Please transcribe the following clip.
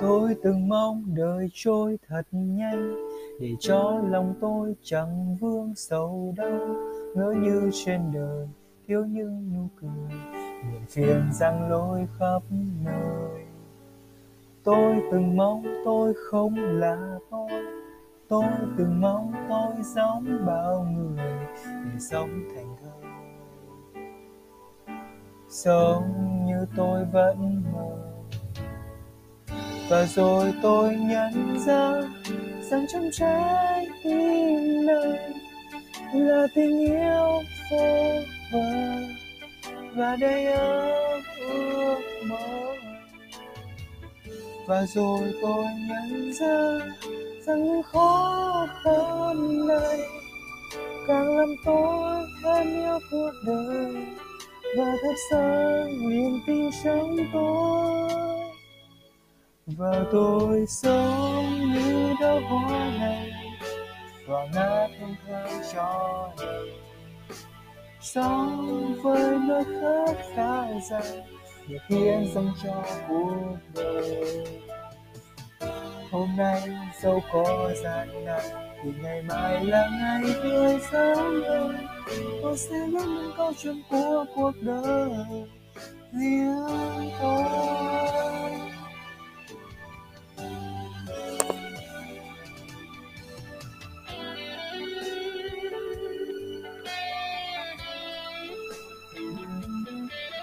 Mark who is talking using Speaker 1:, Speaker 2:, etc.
Speaker 1: tôi từng mong đời trôi thật nhanh, để cho lòng tôi chẳng vương sầu đau. Ngỡ như trên đời thiếu những nụ cười buồn phiền giăng lối khắp nơi. Tôi từng mong tôi không là tôi tôi từng mong tôi giống bao người để sống thành thơ sống như tôi vẫn mơ và rồi tôi nhận ra rằng trong trái tim này là tình yêu vô bờ và đầy ấp ước mơ và rồi tôi nhận ra rằng những khó khăn này càng làm tôi thêm yêu cuộc đời. Và thắp sáng niềm tin trong tôi và tôi sống như đóa hoa này và ngát hương thơm cho đời. Sống với nỗi khát khao dài để hiến dâng cho cuộc đời. Hôm nay dẫu có gian nan, thì ngày mai là ngày tươi sáng hơn tôi sẽ luôn những câu chuyện của cuộc đời. Riêng